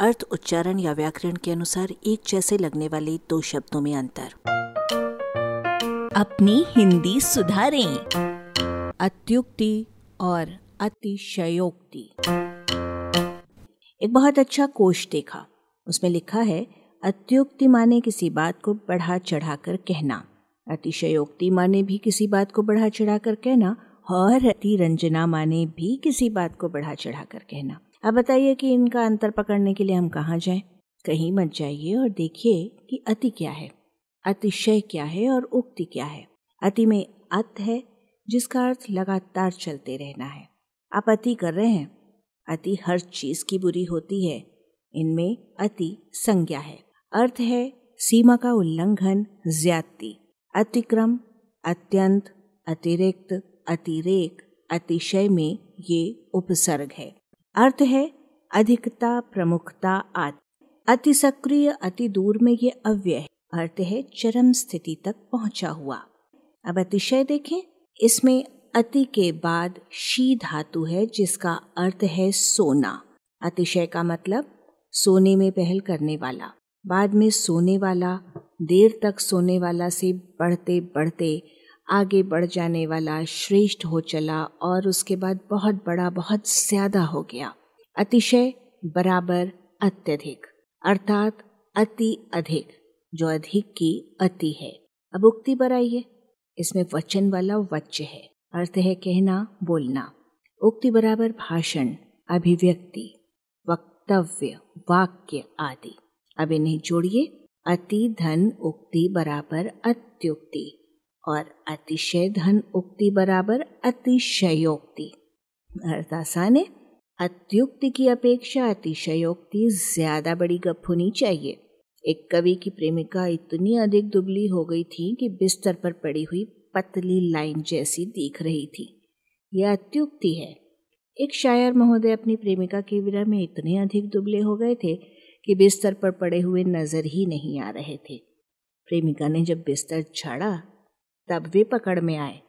अर्थ उच्चारण या व्याकरण के अनुसार एक जैसे लगने वाले दो शब्दों में अंतर। अपनी हिंदी सुधारें। अत्युक्ति और अतिशयोक्ति। एक बहुत अच्छा कोश देखा। उसमें लिखा है अत्युक्ति माने किसी बात को बढ़ा चढ़ाकर कहना। अतिशयोक्ति माने भी किसी बात को बढ़ा चढ़ाकर कहना और अति रंजना माने भी किसी बात को बढ़ा चढ़ाकर कहना। अब बताइए कि इनका अंतर पकड़ने के लिए हम कहाँ जाएँ? कहीं मत जाइए और देखिए कि अति क्या है। अतिशय क्या है और उक्ति क्या है। अति में अत है, जिसका अर्थ लगातार चलते रहना है। आप अति कर रहे हैं। अति हर चीज़ की बुरी होती है। इनमें अति संज्ञा है। अर्थ है सीमा का उल्लंघन, ज्यादती। अतिक्रम, अत्यंत, अतिरिक्त, अतिरेक, अतिशय में ये उपसर्ग है। अर्थ है अधिकता, प्रमुखता आदि। अति सक्रिय, अति दूर में ये अव्यय है। अर्थ है चरम स्थिति तक पहुँचा हुआ। अब अतिशय देखें, इसमें अति के बाद शी धातु है, जिसका अर्थ है सोना। अतिशय का मतलब सोने में पहल करने वाला। बाद में सोने वाला, देर तक सोने वाला से बढ़ते बढ़ते आगे बढ़ जाने वाला श्रेष्ठ हो चला और उसके बाद बहुत बड़ा, बहुत ज़्यादा हो गया। अतिशय बराबर, अत्यधिक। अर्थात अति अधिक, जो अधिक की अति है। अब उक्ति बनाइए इसमें वचन वाला वच्च है। अर्थ है कहना, बोलना। उक्ति बराबर भाषण, अभिव्यक्ति, वक्तव्य, वाक्य आदि। अब इन्हें जोड़िए। अति धन उक्ति बराबर अत्युक्ति। और अतिशय धन उक्ति बराबर अतिशयोक्ति। अर्थ आसान है अत्युक्ति की अपेक्षा अतिशयोक्ति ज़्यादा बड़ी गप होनी चाहिए। एक कवि की प्रेमिका इतनी अधिक दुबली हो गई थी कि बिस्तर पर पड़ी हुई पतली लाइन जैसी दिख रही थी। यह अत्युक्ति है। एक शायर महोदय अपनी प्रेमिका के विरह में इतने अधिक दुबले हो गए थे कि बिस्तर पर पड़े हुए नज़र ही नहीं आ रहे थे। प्रेमिका ने जब बिस्तर छाड़ा तब वे पकड़ में आए।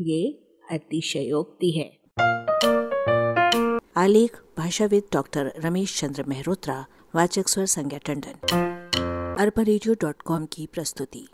ये अतिशयोक्ति है। आलेख, भाषाविद डॉक्टर रमेश चंद्र मेहरोत्रा, वाचक स्वर संज्ञा टंडन। अरबा की प्रस्तुति।